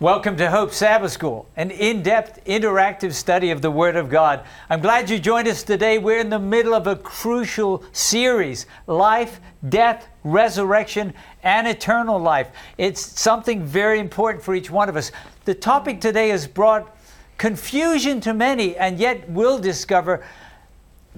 Welcome to Hope Sabbath School, an in depth, interactive study of the Word of God. I'm glad you joined us today. We're in the middle of a crucial series life, death, resurrection, and eternal life. It's something very important for each one of us. The topic today has brought confusion to many, and yet we'll discover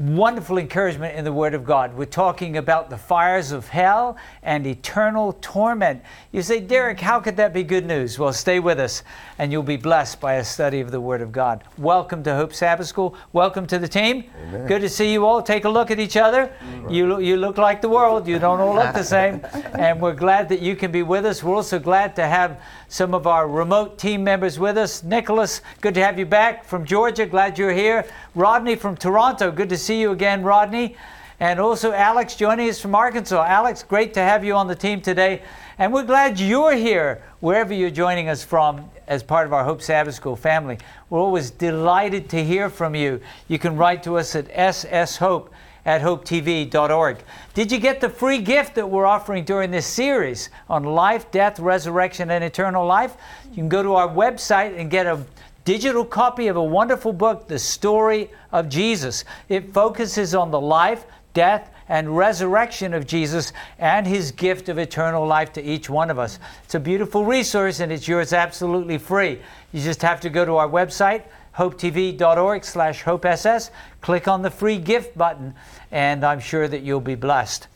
wonderful encouragement in the Word of God. We're talking about the fires of hell and eternal torment. You say, Derek, how could that be good news? Well, stay with us and you'll be blessed by a study of the Word of God. Welcome to Hope Sabbath School. Welcome to the team. Amen. Good to see you all. Take a look at each other. You, you look like the world. You don't all look the same. And we're glad that you can be with us. We're also glad to have some of our remote team members with us. Nicholas, good to have you back from Georgia. Glad you're here. Rodney from Toronto, good to see you again, Rodney. And also Alex joining us from Arkansas. Alex, great to have you on the team today. And we're glad you're here wherever you're joining us from as part of our Hope Sabbath School family. We're always delighted to hear from you. You can write to us at sshope at hopetv.org. Did you get the free gift that we're offering during this series on life, death, resurrection, and eternal life? You can go to our website and get a digital copy of a wonderful book, The Story of Jesus. It focuses on the life, death, and resurrection of Jesus and his gift of eternal life to each one of us. It's a beautiful resource and it's yours absolutely free. You just have to go to our website, hopetv.org slash hopess, click on the free gift button, and I'm sure that you'll be blessed.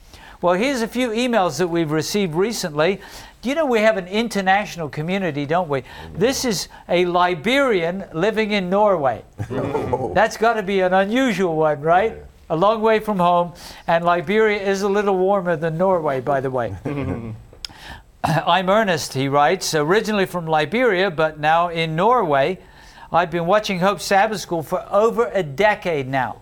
Well, here's a few emails that we've received recently. Do you know we have an international community, don't we? This is a Liberian living in Norway. That's got to be an unusual one, right? A long way from home, and Liberia is a little warmer than Norway, by the way. I'm Ernest, he writes, originally from Liberia, but now in Norway. I've been watching Hope Sabbath School for over a decade now.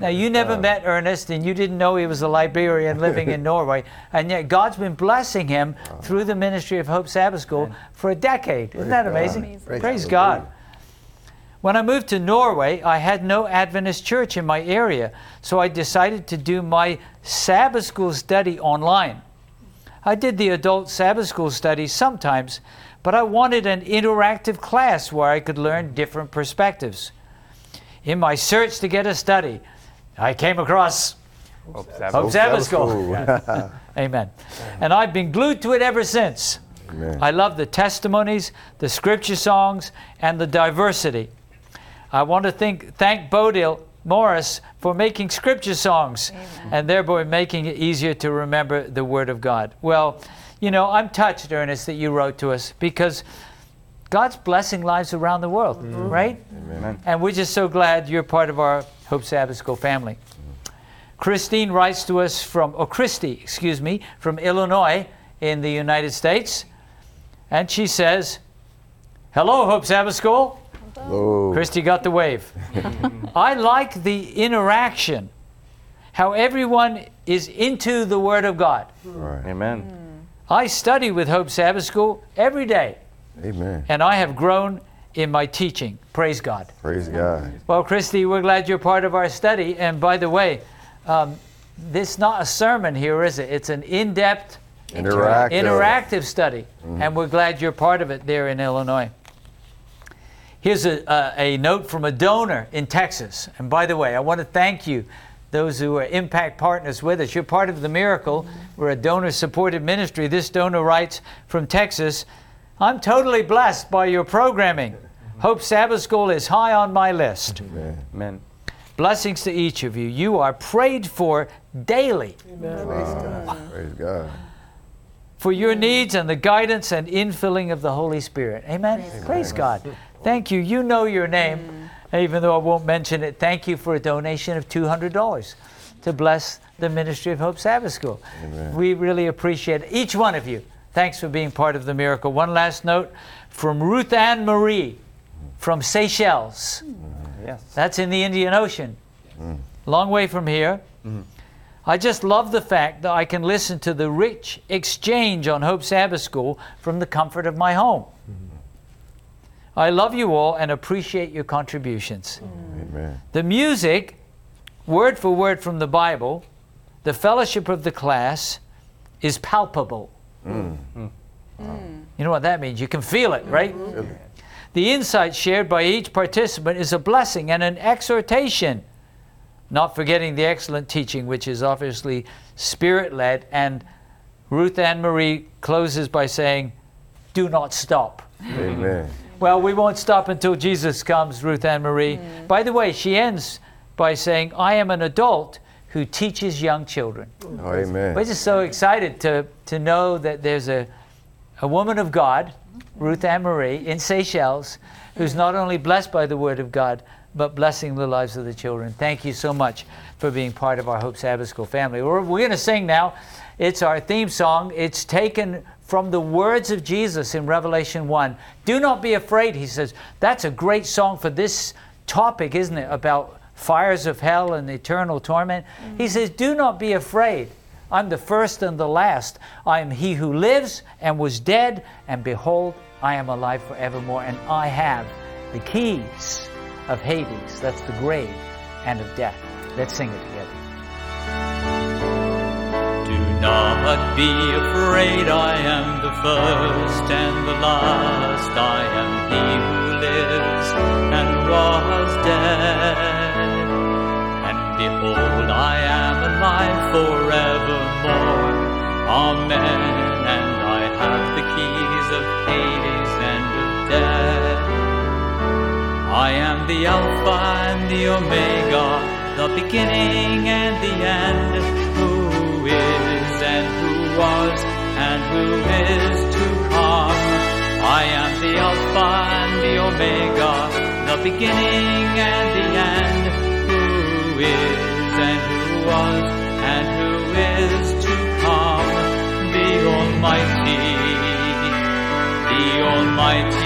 Now, you never met Ernest and you didn't know he was a Liberian living in Norway, and yet God's been blessing him through the ministry of Hope Sabbath School for a decade. Isn't that amazing? Praise, Praise God. When I moved to Norway, I had no Adventist church in my area, so I decided to do my Sabbath school study online. I did the adult Sabbath school study sometimes, but I wanted an interactive class where I could learn different perspectives. In my search to get a study, I came across Hope Sabbath, Hope Sabbath School. Amen. And I've been glued to it ever since. Amen. I love the testimonies, the scripture songs, and the diversity. I want to think, thank Bodil Morris for making scripture songs Amen. and thereby making it easier to remember the Word of God. Well, you know, I'm touched, Ernest, that you wrote to us because God's blessing lives around the world, mm-hmm. right? Amen. And we're just so glad you're part of our Hope Sabbath School family. Christine writes to us from, or Christy, excuse me, from Illinois in the United States. And she says, Hello, Hope Sabbath School. Hello. Christy got the wave. I like the interaction, how everyone is into the Word of God. Right. Amen. I study with Hope Sabbath School every day. Amen. And I have grown in my teaching. Praise God. Praise God. Well, Christy, we're glad you're part of our study. And by the way, um, this is not a sermon here, is it? It's an in depth, interactive. interactive study. Mm-hmm. And we're glad you're part of it there in Illinois. Here's a, a, a note from a donor in Texas. And by the way, I want to thank you those who are impact partners with us. You're part of the miracle. We're a donor supported ministry. This donor writes from Texas I'm totally blessed by your programming. Hope Sabbath School is high on my list. Amen. Amen. Blessings to each of you. You are prayed for daily. Amen. Praise God. Praise God. For your needs and the guidance and infilling of the Holy Spirit. Amen. Praise, Praise God. Thank you. You know your name even though I won't mention it, thank you for a donation of $200 to bless the ministry of Hope Sabbath School. Amen. We really appreciate it. each one of you. Thanks for being part of the miracle. One last note from Ruth Ann Marie from Seychelles. Mm-hmm. Yes. That's in the Indian Ocean. Mm. Long way from here. Mm. I just love the fact that I can listen to the rich exchange on Hope Sabbath School from the comfort of my home. I love you all and appreciate your contributions. Amen. The music, word for word from the Bible, the fellowship of the class is palpable. Mm. You know what that means? You can feel it, right? The insight shared by each participant is a blessing and an exhortation, not forgetting the excellent teaching, which is obviously spirit led. And Ruth Ann Marie closes by saying, Do not stop. Amen. Well, we won't stop until Jesus comes, Ruth Ann Marie. Mm. By the way, she ends by saying, I am an adult who teaches young children. Oh, amen. We're just so excited to, to know that there's a, a woman of God, Ruth Ann Marie, in Seychelles, who's not only blessed by the Word of God, but blessing the lives of the children. Thank you so much for being part of our Hope Sabbath School family. We're, we're going to sing now. It's our theme song. It's taken from the words of Jesus in Revelation 1. Do not be afraid, he says. That's a great song for this topic, isn't it? About fires of hell and eternal torment. He mm. says, Do not be afraid. I'm the first and the last. I am he who lives and was dead, and behold, I am alive forevermore, and I have the keys of Hades, that's the grave, and of death. Let's sing it together. Not be afraid, I am the first and the last. I am he who lives and was dead. And behold, I am alive forevermore. Amen. And I have the keys of Hades and of death. I am the Alpha and the Omega, the beginning and the end, who is and who was and who is to come. I am the Alpha and the Omega, the beginning and the end, who is and who was and who is to come. The Almighty, the Almighty.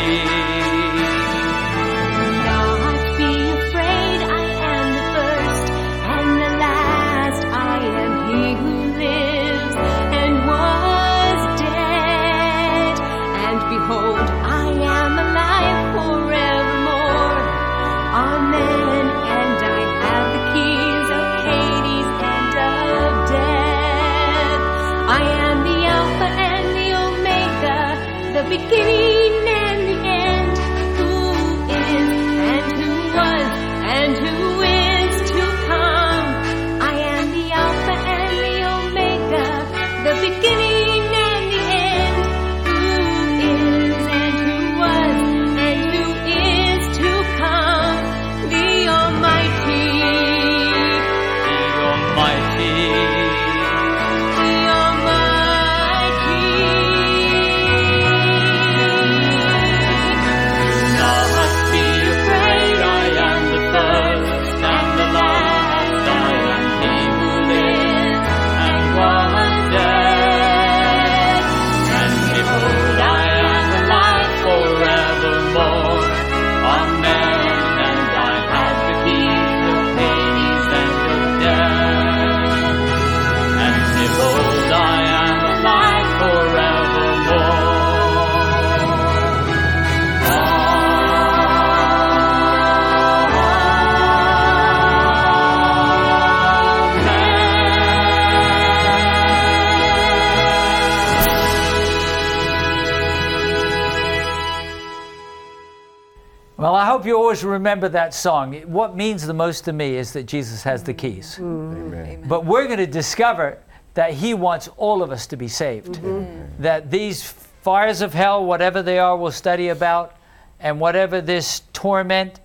Always remember that song. What means the most to me is that Jesus has the keys. Mm-hmm. Amen. But we're going to discover that He wants all of us to be saved. Mm-hmm. That these fires of hell, whatever they are, we'll study about, and whatever this torment,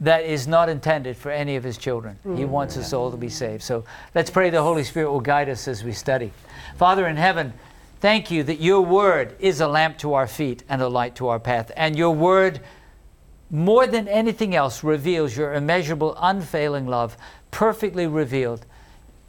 that is not intended for any of His children. He mm-hmm. wants us all to be saved. So let's pray the Holy Spirit will guide us as we study. Father in heaven, thank you that your word is a lamp to our feet and a light to our path. And your word more than anything else, reveals your immeasurable, unfailing love, perfectly revealed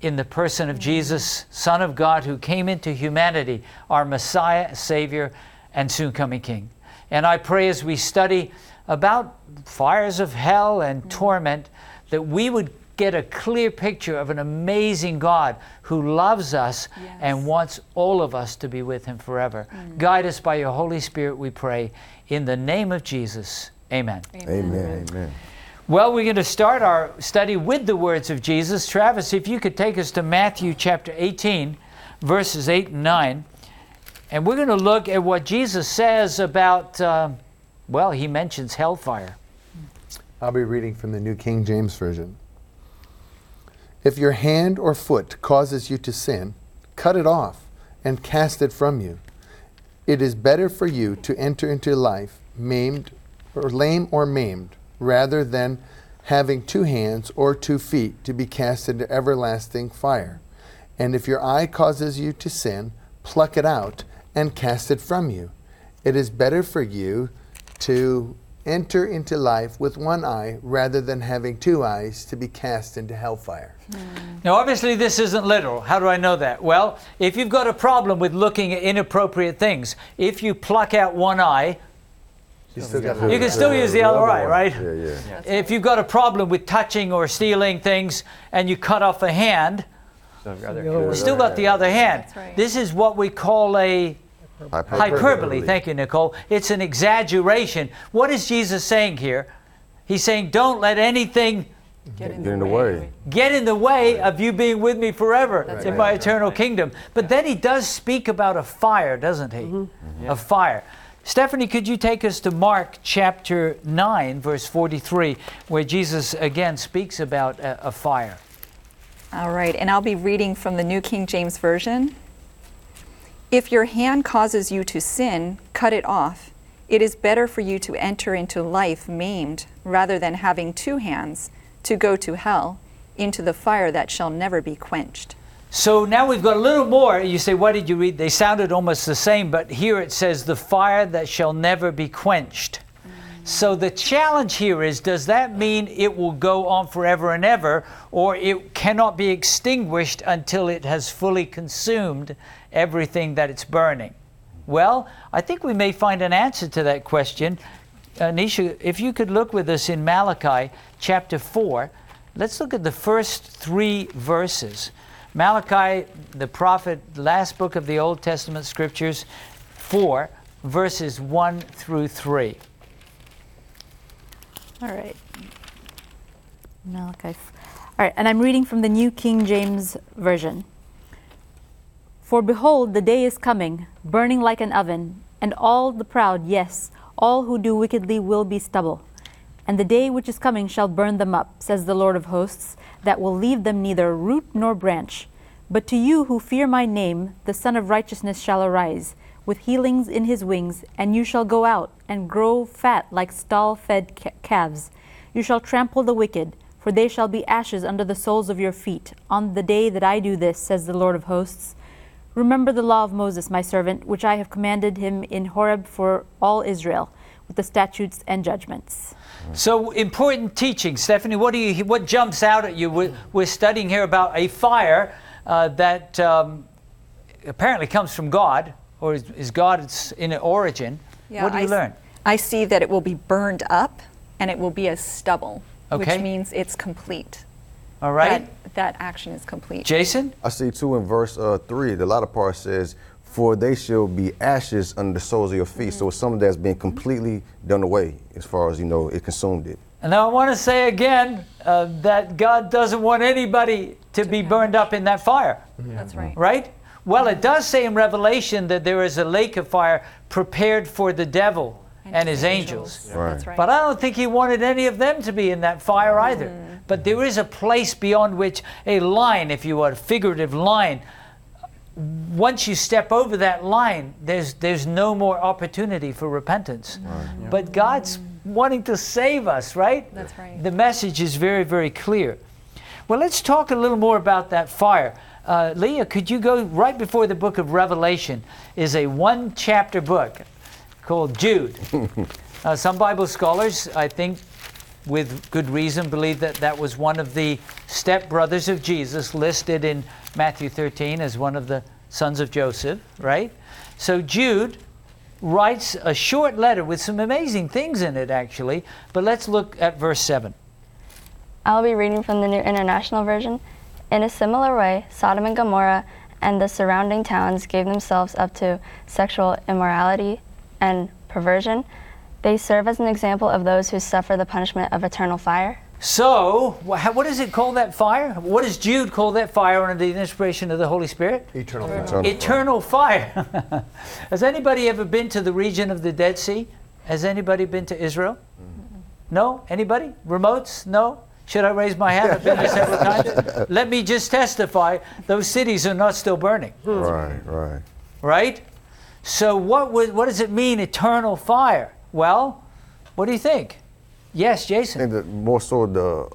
in the person of mm-hmm. Jesus, Son of God, who came into humanity, our Messiah, Savior, and soon coming King. And I pray as we study about fires of hell and mm-hmm. torment that we would get a clear picture of an amazing God who loves us and wants all of us to be with Him forever. Mm. Guide us by your Holy Spirit, we pray. In the name of Jesus, amen. Amen. Amen. Well, we're going to start our study with the words of Jesus. Travis, if you could take us to Matthew chapter 18, verses 8 and 9. And we're going to look at what Jesus says about, um, well, he mentions hellfire. I'll be reading from the New King James Version. If your hand or foot causes you to sin, cut it off and cast it from you. It is better for you to enter into life maimed or lame or maimed rather than having two hands or two feet to be cast into everlasting fire. And if your eye causes you to sin, pluck it out and cast it from you. It is better for you to enter into life with one eye rather than having two eyes to be cast into hellfire. Hmm. Now, obviously, this isn't literal. How do I know that? Well, if you've got a problem with looking at inappropriate things, if you pluck out one eye, You still got you can still use the other eye, right? Yeah, yeah. If you've got a problem with touching or stealing things and you cut off a hand, you still got the other hand. Right. This is what we call a hyperbole. Thank you, Nicole. It's an exaggeration. What is Jesus saying here? He's saying, don't let anything Get Get in the way. get in the way of you being with me forever That's in right. my eternal kingdom. But then he does speak about a fire, doesn't he? A fire. Stephanie, could you take us to Mark chapter 9, verse 43, where Jesus again speaks about a, a fire? All right, and I'll be reading from the New King James Version. If your hand causes you to sin, cut it off. It is better for you to enter into life maimed rather than having two hands to go to hell, into the fire that shall never be quenched. So now we've got a little more. You say, what did you read? They sounded almost the same, but here it says, the fire that shall never be quenched. Mm. So the challenge here is does that mean it will go on forever and ever, or it cannot be extinguished until it has fully consumed everything that it's burning? Well, I think we may find an answer to that question. Anisha, if you could look with us in Malachi chapter 4, let's look at the first three verses. Malachi, the prophet, last book of the Old Testament scriptures, 4, verses 1 through 3. All right. Malachi. All right, and I'm reading from the New King James Version. For behold, the day is coming, burning like an oven, and all the proud, yes, all who do wickedly will be stubble. And the day which is coming shall burn them up, says the Lord of hosts, that will leave them neither root nor branch. But to you who fear my name, the Sun of Righteousness shall arise, with healings in his wings, and you shall go out and grow fat like stall fed calves. You shall trample the wicked, for they shall be ashes under the soles of your feet, on the day that I do this, says the Lord of hosts. Remember the law of Moses, my servant, which I have commanded him in Horeb for all Israel, with the statutes and judgments. So important teaching, Stephanie. What do you? What jumps out at you? We're, we're studying here about a fire uh, that um, apparently comes from God, or is, is God's in origin. what do I you s- learn? I see that it will be burned up and it will be as stubble, Okay. which means it's complete. All right, That, that action is complete. Jason. I see too in verse uh, three, the latter part says, "For they shall be ashes under the soles of your feet." So it's mm-hmm. something that's been mm-hmm. completely done away, as far as you know, it consumed it. And now I want to say again uh, that God doesn't want anybody to be burned up in that fire, That's right. right? Well, it does say in Revelation that there is a lake of fire prepared for the devil and, his angels. Right. That's right. But I don't think he wanted any of them to be in that fire mm-hmm. either. But there is a place beyond which a line, if you will, a figurative line, once you step over that line, there's, there's no more opportunity for repentance. But God's wanting to save us, right? That's right. The message is very, very clear. Well, let's talk a little more about that fire. Uh, Leah, could you go right before the book of Revelation is a one chapter book called Jude. uh, some Bible scholars, I think, with good reason, believe that that was one of the stepbrothers of Jesus listed in Matthew 13 as one of the sons of Joseph, right? So Jude writes a short letter with some amazing things in it, actually. But let's look at verse 7. I'll be reading from the New International Version. In a similar way, Sodom and Gomorrah and the surrounding towns gave themselves up to sexual immorality and perversion. They serve as an example of those who suffer the punishment of eternal fire. So, wha- what does it call that fire? What does Jude call that fire under the inspiration of the Holy Spirit? Eternal fire. Eternal fire. Eternal fire. Has anybody ever been to the region of the Dead Sea? Has anybody been to Israel? Mm-hmm. No? Anybody? Remotes? No? Should I raise my hand? I've been there several times. Let me just testify those cities are not still burning, Right, right. right? So, what, would, what does it mean, eternal fire? Well, what do you think? Yes, Jason. think that more so the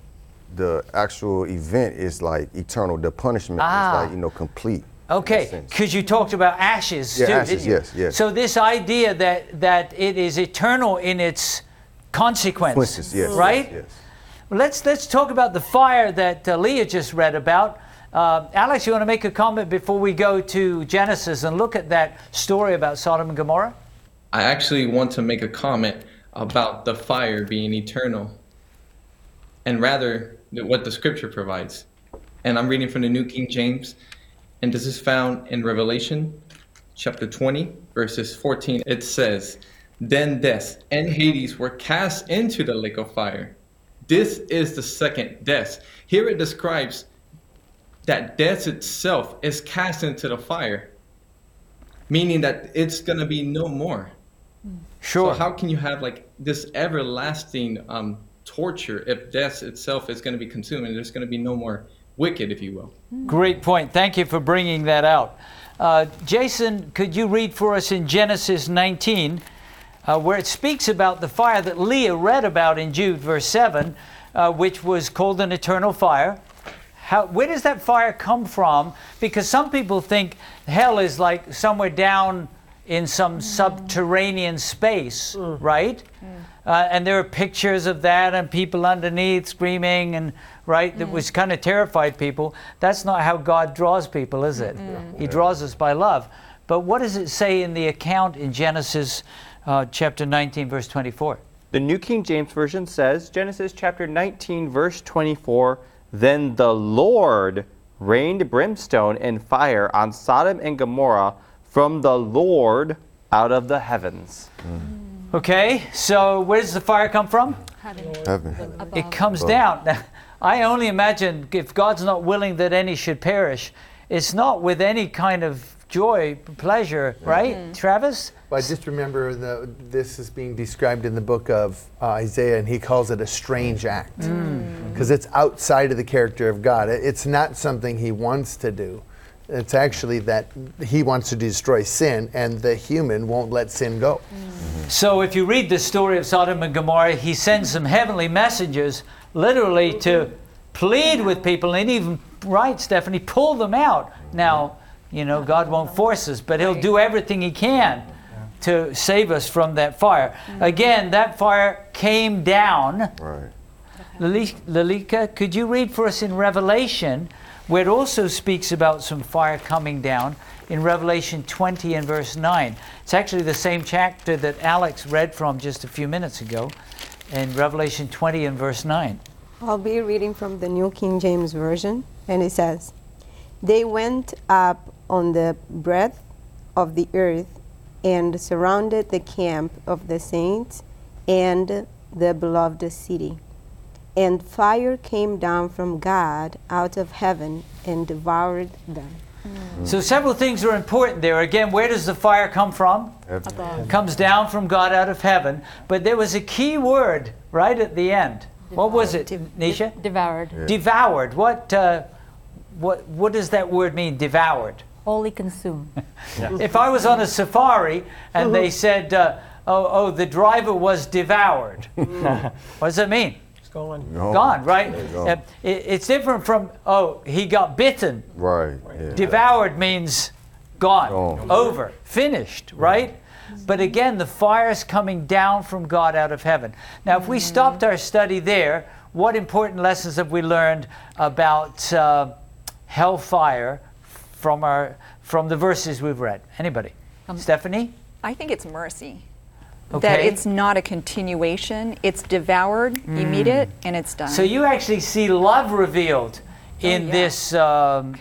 the actual event is like eternal. The punishment Ah. is like you know complete. Okay, because you talked about ashes Yeah, too. ashes, didn't you? yes, yes. So this idea that that it is eternal in its consequence, Consequences, yes, right? Yes. Let's let's talk about the fire that uh, Leah just read about. Uh, Alex, you want to make a comment before we go to Genesis and look at that story about Sodom and Gomorrah? I actually want to make a comment about the fire being eternal, and rather what the scripture provides. And I'm reading from the New King James, and this is found in Revelation chapter 20, verses 14. It says, Then death and Hades were cast into the lake of fire. This is the second death. Here it describes that death itself is cast into the fire, meaning that it's going to be no more. Sure. So how can you have like this everlasting um, torture if death itself is going to be consumed and there's going to be no more wicked, if you will? Great point. Thank you for bringing that out. Uh, Jason, could you read for us in Genesis 19, uh, where it speaks about the fire that Leah read about in Jude, verse 7, uh, which was called an eternal fire? How, where does that fire come from? Because some people think hell is like somewhere down in some subterranean space, right? Uh, and there are pictures of that and people underneath screaming and right that was kind of terrified people. That's not how God draws people, is it? He draws us by love. But what does it say in the account in Genesis uh, chapter 19, verse 24? The New King James Version says, Genesis chapter 19, verse 24, Then the Lord rained brimstone and fire on Sodom and Gomorrah from the Lord out of the heavens. Mm. Okay, so where does the fire come from? Heaven. It comes down. Now, I only imagine if God's not willing that any should perish, it's not with any kind of joy, pleasure, right, mm-hmm. Travis? Well, I just remember the, this is being described in the book of uh, Isaiah, and he calls it a strange mm. act mm. because it's outside of the character of God. It- It's not something he wants to do. It's actually that he wants to destroy sin, and the human won't let sin go. So if you read the story of Sodom and Gomorrah, he sends some heavenly messengers literally to plead with people and even, right, Stephanie, pull them out. Now, you know, God won't force us, but he'll do everything he can to save us from that fire. Mm-hmm. Again, that fire came down. Right. Lali- Lalika, could you read for us in Revelation, where it also speaks about some fire coming down in Revelation 20 and verse 9? It's actually the same chapter that Alex read from just a few minutes ago, in Revelation 20 and verse 9. I'll be reading from the New King James Version, and it says, They went up on the breadth of the earth and surrounded the camp of the saints and the beloved city. And fire came down from God out of heaven and devoured them. So several things are important there. Again, where does the fire come from? Heaven. comes down from God out of heaven. But there was a key word right at the end. What was it, Nisha? Devoured. Devoured. What, uh, what, what does that word mean, devoured? Wholly consumed. If I was on a safari and they said, uh, oh, oh, the driver was devoured, what does that mean? Gone. Gone, right? Yeah. Uh, it- it's different from, oh, he got bitten. Right. Yeah. Devoured means gone, Gone. over, finished, right? But again, the fire's coming down from God out of heaven. Now, if we stopped our study there, what important lessons have we learned about uh, hellfire from our from the verses we've read? Anybody? Stephanie? I think it's mercy. That it's not a continuation. It's devoured. You meet it, and it's done. So you actually see love revealed in Oh, yeah. this um,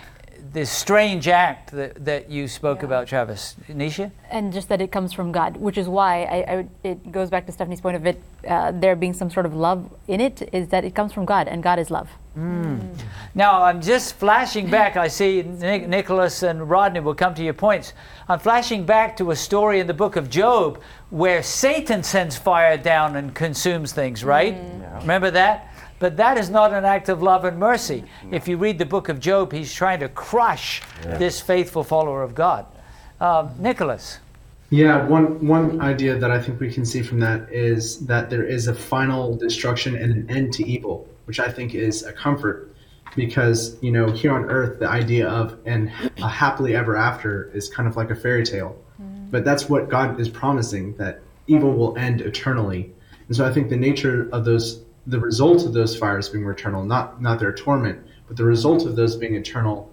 this strange act that, that you spoke about, Travis. Nisha? and just that it comes from God, which is why I, I it goes back to Stephanie's point of it uh, there being some sort of love in it, is that it comes from God, and God is love. Now, I'm just flashing back. I see Nic- Nicholas and Rodney will come to your points. I'm flashing back to a story in the book of Job where Satan sends fire down and consumes things, right? Remember that? But that is not an act of love and mercy. If you read the book of Job, he's trying to crush this faithful follower of God. Um, Nicholas. Yeah, one one idea that I think we can see from that is that there is a final destruction and an end to evil, which I think is a comfort because you know here on earth the idea of and a happily ever after is kind of like a fairy tale, but that's what God is promising that evil will end eternally, and so I think the nature of those the result of those fires being eternal, not not their torment, but the result of those being eternal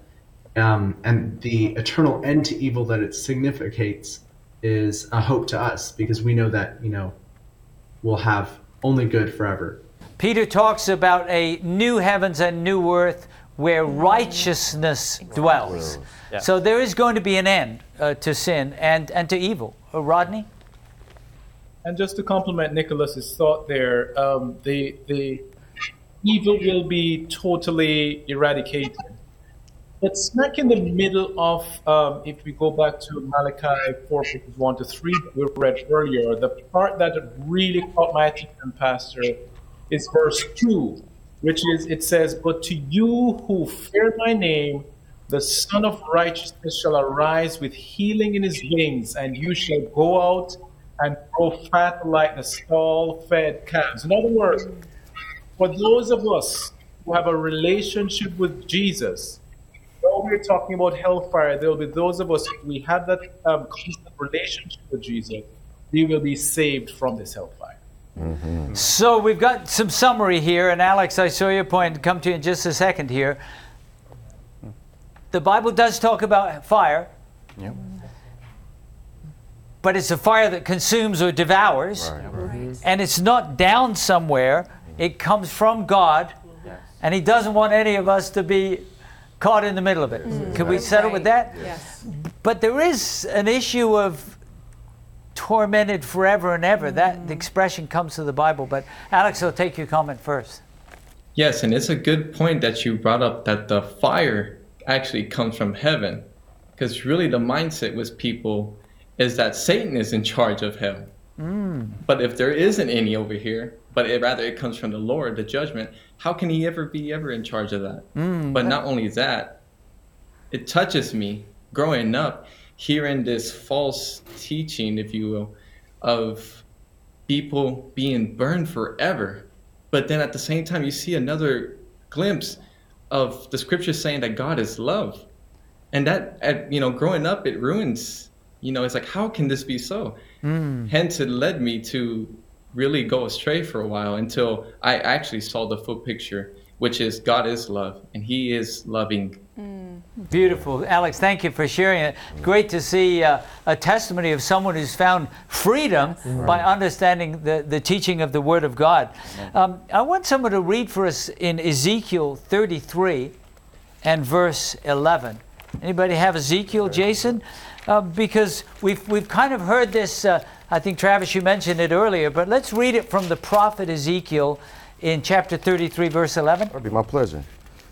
um, and the eternal end to evil that it significates is a hope to us because we know that you know we'll have only good forever. Peter talks about a new heavens and new earth where righteousness dwells. Yeah. So there is going to be an end uh, to sin and, and to evil. Uh, Rodney? And just to complement Nicholas's thought there, um, the the evil will be totally eradicated. But smack in the middle of, um, if we go back to Malachi 4, verses 1 to 3 that we read earlier, the part that really caught my attention, Pastor, is verse 2, which is, it says, But to you who fear my name, the Sun of Righteousness shall arise with healing in his wings, and you shall go out grow fat like the stall fed calves. In other words, for those of us who have a relationship with Jesus, though we're talking about hellfire, there will be those of us, if we have that um, constant relationship with Jesus, we will be saved from this hellfire. So we've got some summary here, and Alex, I saw your point. Come to you in just a second here. The Bible does talk about fire, Yep. But it's a fire that consumes or devours, and it's not down somewhere. It comes from God, and He doesn't want any of us to be caught in the middle of it. Mm. Can we settle with that? Yes. But there is an issue of tormented forever and ever. Mm. That expression comes to the Bible. But Alex, I'll take your comment first. Yes, and it's a good point that you brought up that the fire actually comes from heaven. Because really, the mindset with people is that Satan is in charge of hell. Mm. But if there isn't any over here, but it, rather it comes from the Lord, the judgment, how can he ever be ever in charge of that? Mm. but not only that, it touches me growing up, hearing this false teaching, if you will, of people being burned forever. But then at the same time, you see another glimpse of the scripture saying that God is love. And that, at, you know, growing up, it ruins, you know, it's like, how can this be so? Hence, it led me to really go astray for a while until I actually saw the full picture, which is God is love and He is loving. Beautiful. Alex, thank you for sharing it. Great to see uh, a testimony of someone who's found freedom by understanding the, the teaching of the Word of God. Um, I want someone to read for us in Ezekiel 33 and verse 11. Anybody have Ezekiel, Jason? Uh, because we've, we've kind of heard this, uh, I think, Travis, you mentioned it earlier, but let's read it from the prophet Ezekiel in chapter 33, verse 11. That'd be my pleasure.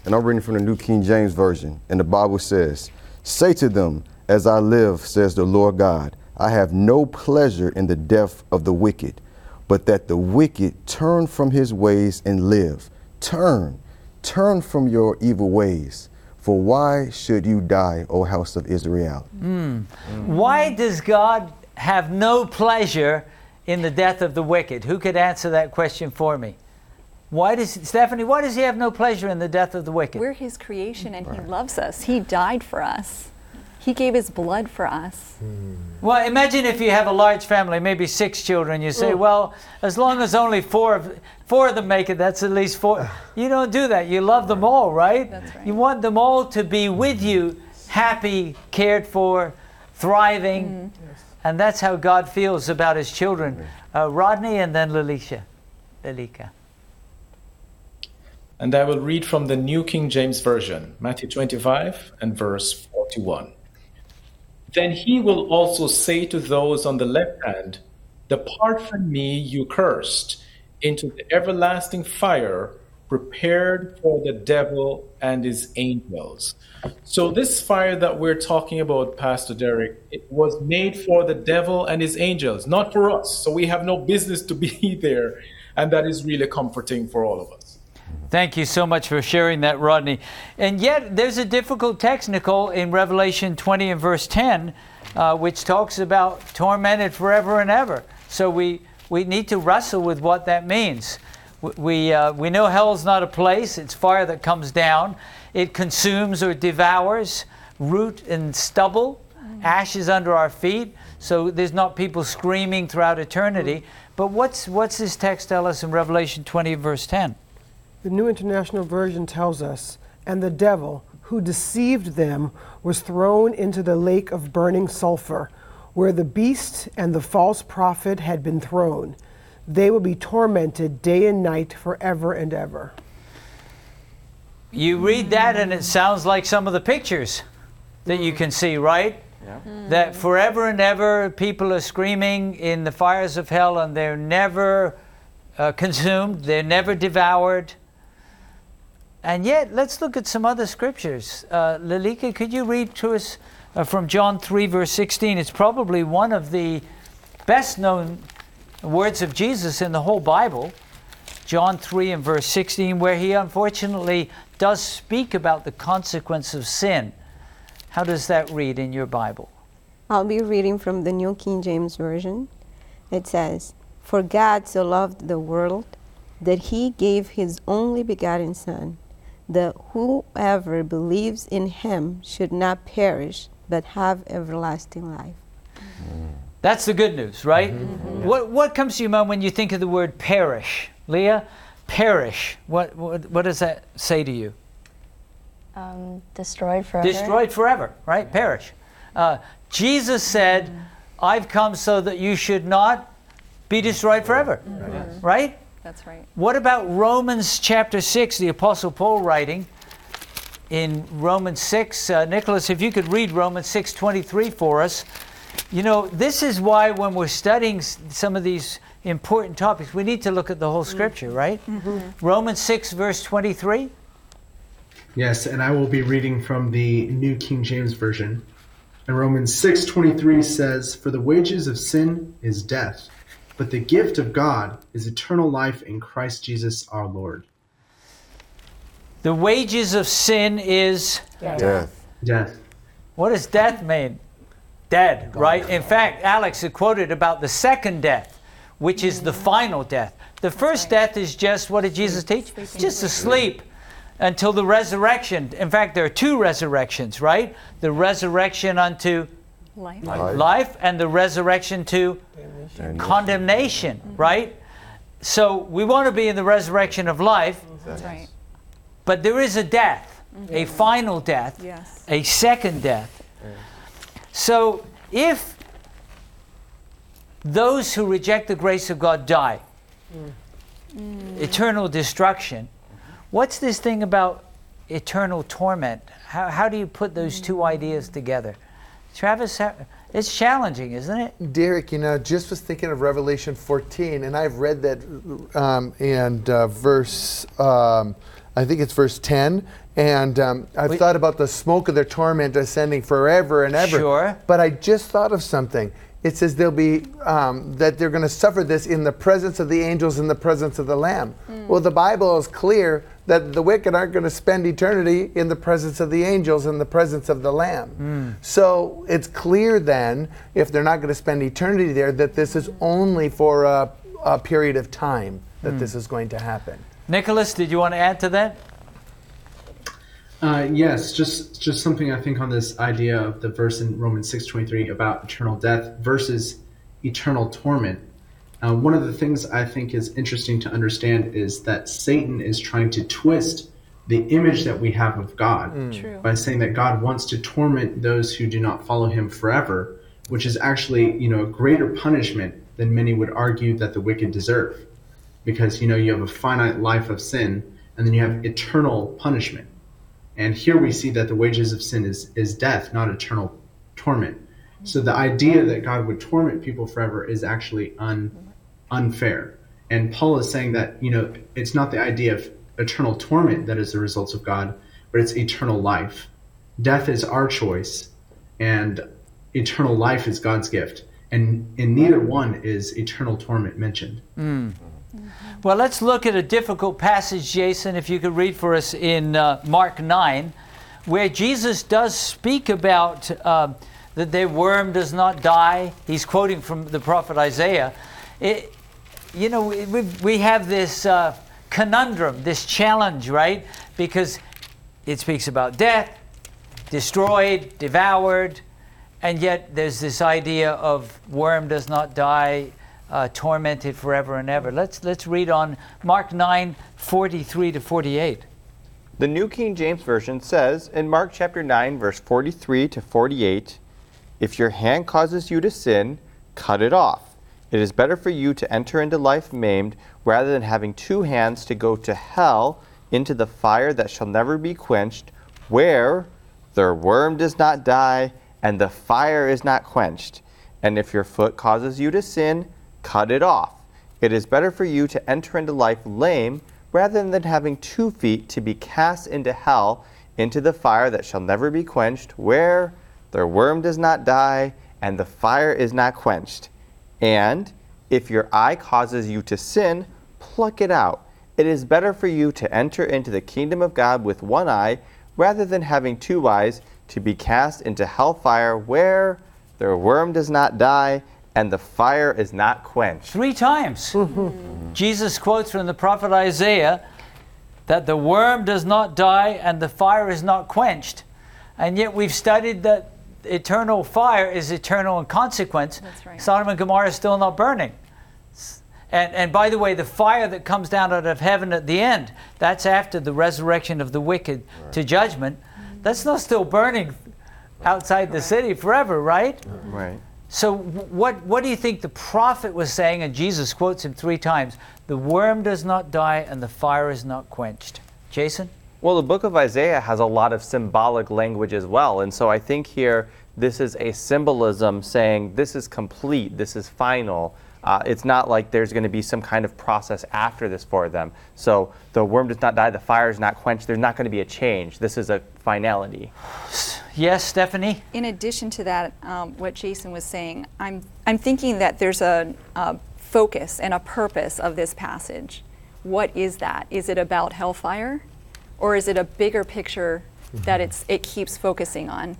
And I'm reading from the New King James Version. And the Bible says, Say to them, As I live, says the Lord God, I have no pleasure in the death of the wicked, but that the wicked turn from his ways and live. Turn, turn from your evil ways. For why should you die, O house of Israel? Hmm. Why does God have no pleasure in the death of the wicked? Who could answer that question for me? Why does Stephanie? Why does He have no pleasure in the death of the wicked? We're His creation and He loves us. He died for us. He gave His blood for us. Well, imagine if you have a large family, maybe six children. You say, well, as long as only four of four of them make it, that's at least four. You don't do that. You love them all, right? That's right. You want them all to be with you, happy, cared for, thriving, and that's how God feels about His children. Uh, Rodney and then Lilicia, Lilika. and I will read from the New King James Version, Matthew 25 and verse 41. Then he will also say to those on the left hand, Depart from me, you cursed, into the everlasting fire prepared for the devil and his angels. So, this fire that we're talking about, Pastor Derek, it was made for the devil and his angels, not for us. So, we have no business to be there. And that is really comforting for all of us. Thank you so much for sharing that, Rodney. And yet, there's a difficult text, Nicole, in Revelation 20 and verse 10, uh, which talks about tormented forever and ever. So we, we need to wrestle with what that means. We, we, uh, we know hell's not a place, it's fire that comes down. It consumes or devours root and stubble, ashes under our feet. So there's not people screaming throughout eternity. But what's, what's this text tell us in Revelation 20, verse 10? The New International Version tells us, and the devil, who deceived them, was thrown into the lake of burning sulfur, where the beast and the false prophet had been thrown. They will be tormented day and night forever and ever. You read that, and it sounds like some of the pictures that you can see, right? Yeah. That forever and ever people are screaming in the fires of hell, and they're never uh, consumed, they're never devoured. And yet, let's look at some other scriptures. Uh, Lalika, could you read to us uh, from John 3, verse 16? It's probably one of the best known words of Jesus in the whole Bible. John 3 and verse 16, where he unfortunately does speak about the consequence of sin. How does that read in your Bible? I'll be reading from the New King James Version. It says, For God so loved the world that he gave his only begotten Son, that whoever believes in him should not perish, but have everlasting life. Mm. That's the good news, right? Mm-hmm. Mm-hmm. Mm-hmm. What, what comes to your mind when you think of the word perish? Leah, perish. What, what, what does that say to you? Um, destroyed forever. Destroyed forever, right? Perish. Uh, Jesus said, I've come so that you should not be destroyed forever, right? That's right. What about Romans chapter 6, the Apostle Paul writing in Romans 6? Uh, Nicholas, if you could read Romans 6 23 for us. You know, this is why when we're studying some of these important topics, we need to look at the whole scripture, right? Romans 6, verse 23. Yes, and I will be reading from the New King James Version. And Romans 6:23 says, "For the wages of sin is death, but the gift of God is eternal life in Christ Jesus our Lord." The wages of sin is Death. Death. What does death mean? Dead, right? In fact, Alex had quoted about the second death, which is the final death. The first death is just, what did Jesus teach? Just to sleep until the resurrection. In fact, there are two resurrections, right? The resurrection unto Life. Life. life and the resurrection to And- condemnation, mm-hmm. right? So we want to be in the resurrection of life, That's right. but there is a death, mm-hmm. a final death, Yes. a second death. So if those who reject the grace of God die, mm. eternal destruction, what's this thing about eternal torment? How, how do you put those mm. two ideas together? Travis, it's challenging, isn't it? Derek, you know, just was thinking of Revelation 14, and I've read that um, and uh, verse, um, I think it's verse 10, and um, I've thought about the smoke of their torment ascending forever and ever. Sure. But I just thought of something. It says they'll be um, that they're going to suffer this in the presence of the angels, in the presence of the Lamb. Hmm. Well, the Bible is clear that the wicked aren't going to spend eternity in the presence of the angels, in the presence of the Lamb. Hmm. So it's clear then, if they're not going to spend eternity there, that this is only for a, a period of time that hmm. this is going to happen. Nicholas, did you want to add to that? Uh, yes, just just something I think on this idea of the verse in Romans six twenty three about eternal death versus eternal torment. Uh, one of the things I think is interesting to understand is that Satan is trying to twist the image that we have of God True. by saying that God wants to torment those who do not follow Him forever, which is actually you know a greater punishment than many would argue that the wicked deserve, because you know you have a finite life of sin and then you have eternal punishment. And here we see that the wages of sin is, is death, not eternal torment. So the idea that God would torment people forever is actually un, unfair. And Paul is saying that, you know, it's not the idea of eternal torment that is the results of God, but it's eternal life. Death is our choice, and eternal life is God's gift. And in neither one is eternal torment mentioned. Mm. Well, let's look at a difficult passage, Jason, if you could read for us in uh, Mark 9, where Jesus does speak about uh, that the worm does not die. He's quoting from the prophet Isaiah. It, you know, we, we- we have this uh, conundrum, this challenge, right? Because it speaks about death, destroyed, devoured, and yet there's this idea of worm does not die, uh, tormented forever and ever. Let's let's read on Mark 9, 43 to 48. The New King James Version says in Mark chapter 9, verse 43 to 48 If your hand causes you to sin, cut it off. It is better for you to enter into life maimed rather than having two hands to go to hell into the fire that shall never be quenched, where their worm does not die and the fire is not quenched. And if your foot causes you to sin, cut it off. It is better for you to enter into life lame rather than having two feet to be cast into hell, into the fire that shall never be quenched, where their worm does not die and the fire is not quenched. And if your eye causes you to sin, pluck it out. It is better for you to enter into the kingdom of God with one eye rather than having two eyes to be cast into hellfire, where their worm does not die and the fire is not quenched. Three times. Mm-hmm. Jesus quotes from the prophet Isaiah that the worm does not die and the fire is not quenched. And yet we've studied that eternal fire is eternal in consequence. That's right. Sodom and Gomorrah is still not burning. And, and by the way, the fire that comes down out of heaven at the end, that's after the resurrection of the wicked to judgment. That's not still burning outside the city forever, right? Right. So, what, what do you think the prophet was saying? And Jesus quotes him three times The worm does not die and the fire is not quenched. Jason? Well, the book of Isaiah has a lot of symbolic language as well. And so I think here this is a symbolism saying this is complete, this is final. Uh, it's not like there's going to be some kind of process after this for them. So the worm does not die, the fire is not quenched, there's not going to be a change. This is a finality. Yes, Stephanie? In addition to that, um, what Jason was saying, I'm, I'm thinking that there's a, a focus and a purpose of this passage. What is that? Is it about hellfire? Or is it a bigger picture that it's, it keeps focusing on?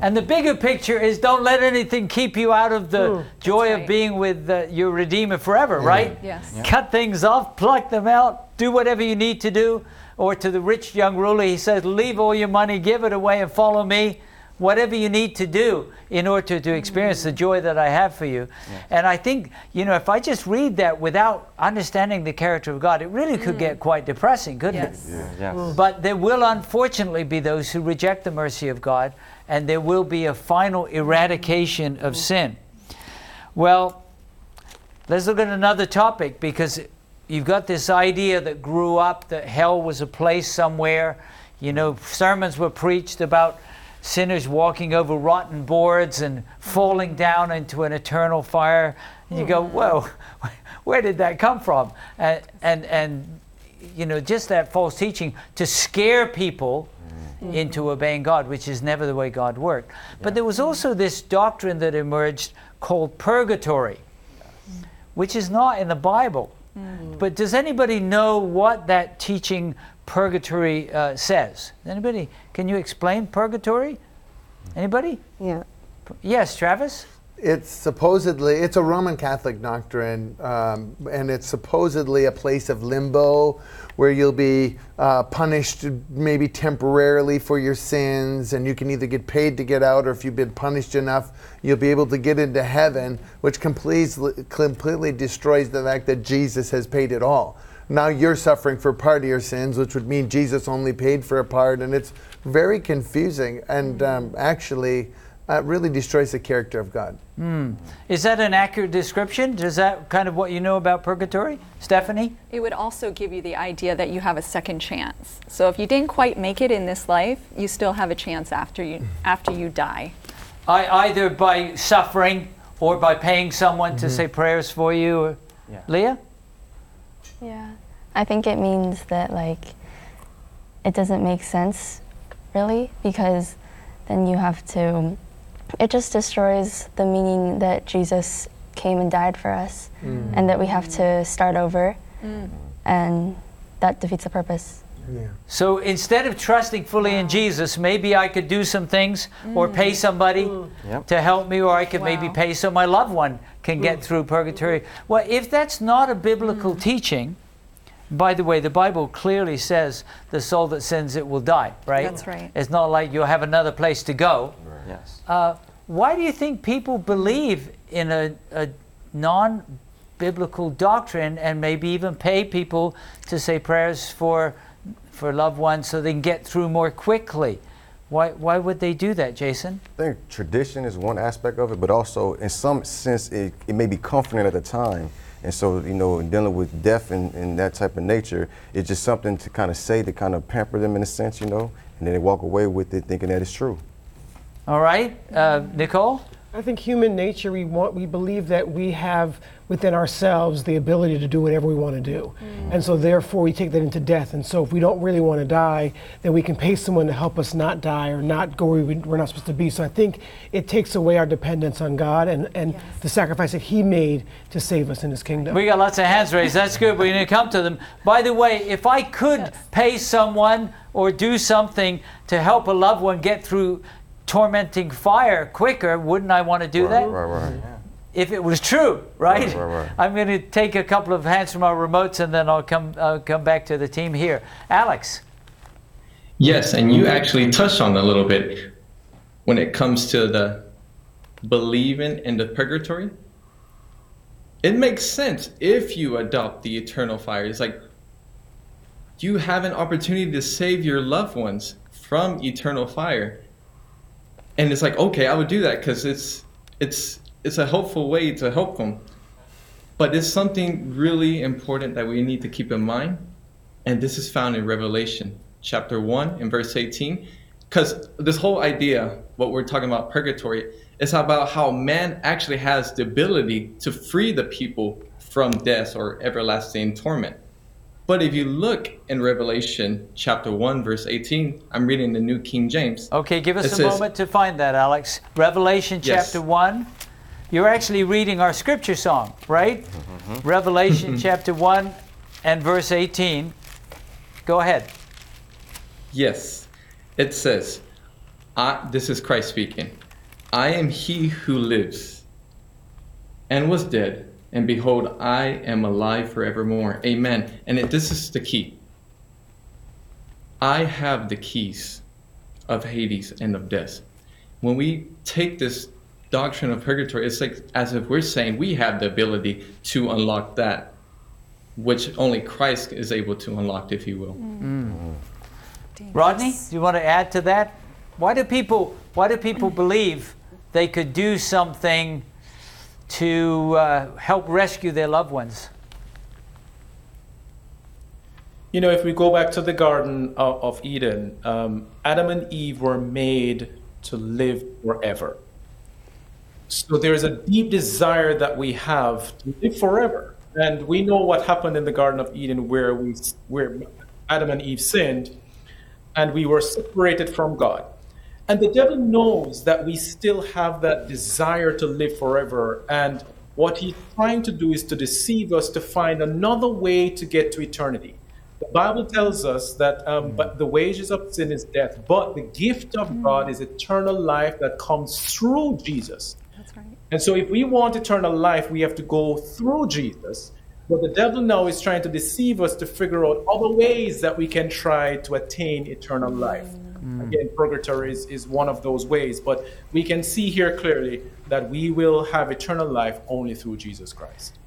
And the bigger picture is don't let anything keep you out of the joy of being with uh, your Redeemer forever, right? Yes. Yeah. Cut things off, pluck them out, do whatever you need to do. Or to the rich young ruler, he says, Leave all your money, give it away, and follow me. Whatever you need to do in order to experience the joy that I have for you. And I think, you know, if I just read that without understanding the character of God, it really could get mm. quite depressing, couldn't Yes. it? Yes. But there will unfortunately be those who reject the mercy of God, and there will be a final eradication of mm. sin. Well, let's look at another topic because you've got this idea that grew up that hell was a place somewhere. You know, sermons were preached about sinners walking over rotten boards and falling down into an eternal fire. And you go, hmm. whoa, where did that come from? And, and, and you know, just that false teaching to scare people mm-hmm. into obeying God, which is never the way God worked. But there was also this doctrine that emerged called purgatory, which is not in the Bible. But does anybody know what that teaching purgatory uh, says? Anybody? Can you explain purgatory? Anybody? Yeah. Yes, Travis. It's supposedly it's a Roman Catholic doctrine, um, and it's supposedly a place of limbo where you'll be uh, punished maybe temporarily for your sins, and you can either get paid to get out, or if you've been punished enough, you'll be able to get into heaven, which completely completely destroys the fact that Jesus has paid it all. Now you're suffering for part of your sins, which would mean Jesus only paid for a part, and it's very confusing. And um, actually, uh, really destroys the character of God. Hmm. Is that an accurate description? Is that kind of what you know about purgatory? Stephanie? It would also give you the idea that you have a second chance. So if you didn't quite make it in this life, you still have a chance after you after you die. I, either by suffering or by paying someone to say prayers for you. Or, Leah? Yeah. I think it means that like it doesn't make sense really because then you have to it just destroys the meaning that Jesus came and died for us Mm. and that we have to start over Mm. and that defeats the purpose. So instead of trusting fully in Jesus, maybe I could do some things or pay somebody Yep. to help me, or I could maybe pay so my loved one can get through purgatory. Well, if that's not a biblical teaching, by the way, the Bible clearly says the soul that sins, it will die, right? That's right. It's not like you'll have another place to go. Yes. Uh, why do you think people believe in a, a non biblical doctrine and maybe even pay people to say prayers for, for loved ones so they can get through more quickly? Why, why would they do that, Jason? I think tradition is one aspect of it, but also in some sense it, it may be comforting at the time. And so, you know, in dealing with death and, and that type of nature, it's just something to kind of say to kind of pamper them in a sense, you know, and then they walk away with it thinking that it's true. All right, uh, Nicole? I think human nature, we want, we believe that we have within ourselves the ability to do whatever we want to do. Mm. And so therefore we take that into death. And so if we don't really want to die, then we can pay someone to help us not die or not go where we- we're not supposed to be. So I think it takes away our dependence on God and, and the sacrifice that he made to save us in his kingdom. We got lots of hands raised. That's good. We're going to come to them. By the way, if I could pay someone or do something to help a loved one get through tormenting fire quicker, wouldn't I want to do that? Right, right. If it was true, right? Right, right, right. I'm going to take a couple of hands from our remotes and then I'll come, uh, come back to the team here. Alex. Yes, and you actually touched on it a little bit when it comes to the believing in the purgatory. It makes sense if you adopt the eternal fire. It's like you have an opportunity to save your loved ones from eternal fire. And it's like, okay, I would do that because it's it's it's a helpful way to help them. But it's something really important that we need to keep in mind. And this is found in Revelation chapter 1 and verse 18. Because this whole idea, what we're talking about purgatory, is about how man actually has the ability to free the people from death or everlasting torment. But if you look in Revelation chapter 1, verse 18, I'm reading the New King James. Okay, give us It a says- moment to find that, Alex. Revelation Yes. chapter 1. You're actually reading our scripture song, right? Mm-hmm. Revelation mm-hmm. chapter 1 and verse 18. Go ahead. Yes, it says, I, this is Christ speaking. I am he who lives and was dead, and behold, I am alive forevermore. Amen. And it, this is the key. I have the keys of Hades and of death. When we take this doctrine of purgatory, it's like as if we're saying we have the ability to unlock that, which only Christ is able to unlock, if you will. Mm. Rodney, do you want to add to that? Why do people why do people believe they could do something to uh, help rescue their loved ones? You know, if we go back to the Garden of, Eden, um, Adam and Eve were made to live forever. So there's a deep desire that we have to live forever. And we know what happened in the Garden of Eden where we where Adam and Eve sinned and we were separated from God. And the devil knows that we still have that desire to live forever. And what he's trying to do is to deceive us to find another way to get to eternity. The Bible tells us that um, but the wages of sin is death, but the gift of God is eternal life that comes through Jesus. That's right. And so, if we want eternal life, we have to go through Jesus. But the devil now is trying to deceive us to figure out other ways that we can try to attain eternal life. Mm. Again, purgatory is, is one of those ways. But we can see here clearly that we will have eternal life only through Jesus Christ.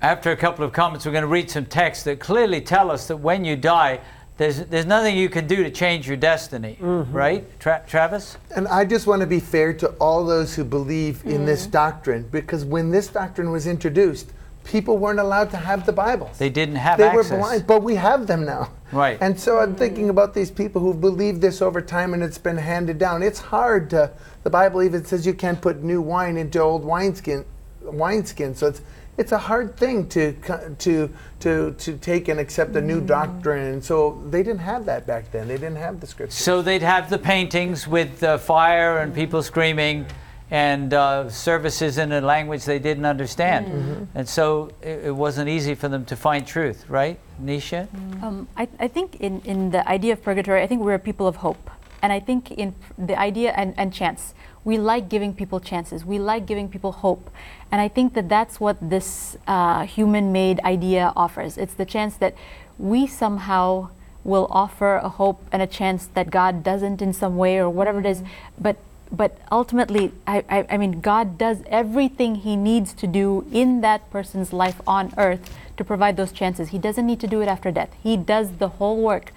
After a couple of comments, we're going to read some texts that clearly tell us that when you die, there's, there's nothing you can do to change your destiny, mm-hmm. right? Tra- Travis? And I just want to be fair to all those who believe in mm-hmm. this doctrine because when this doctrine was introduced, people weren't allowed to have the Bibles. They didn't have they access. were blind, but we have them now. Right. And so I'm thinking about these people who've believed this over time and it's been handed down. It's hard to, the Bible even says you can't put new wine into old wineskin, wineskin. So it's, it's a hard thing to, to, to, to take and accept a new mm. doctrine. And so they didn't have that back then. They didn't have the scripture. So they'd have the paintings with the fire and people screaming and uh, services in a language they didn't understand. And so it, it wasn't easy for them to find truth, right? Nisha? Um, I, I think in, in the idea of purgatory, I think we're a people of hope. And I think in the idea and, and chance, we like giving people chances. We like giving people hope. And I think that that's what this uh, human made idea offers. It's the chance that we somehow will offer a hope and a chance that God doesn't in some way or whatever it is. But but ultimately, I, I, I mean, God does everything He needs to do in that person's life on earth to provide those chances. He doesn't need to do it after death. He does the whole work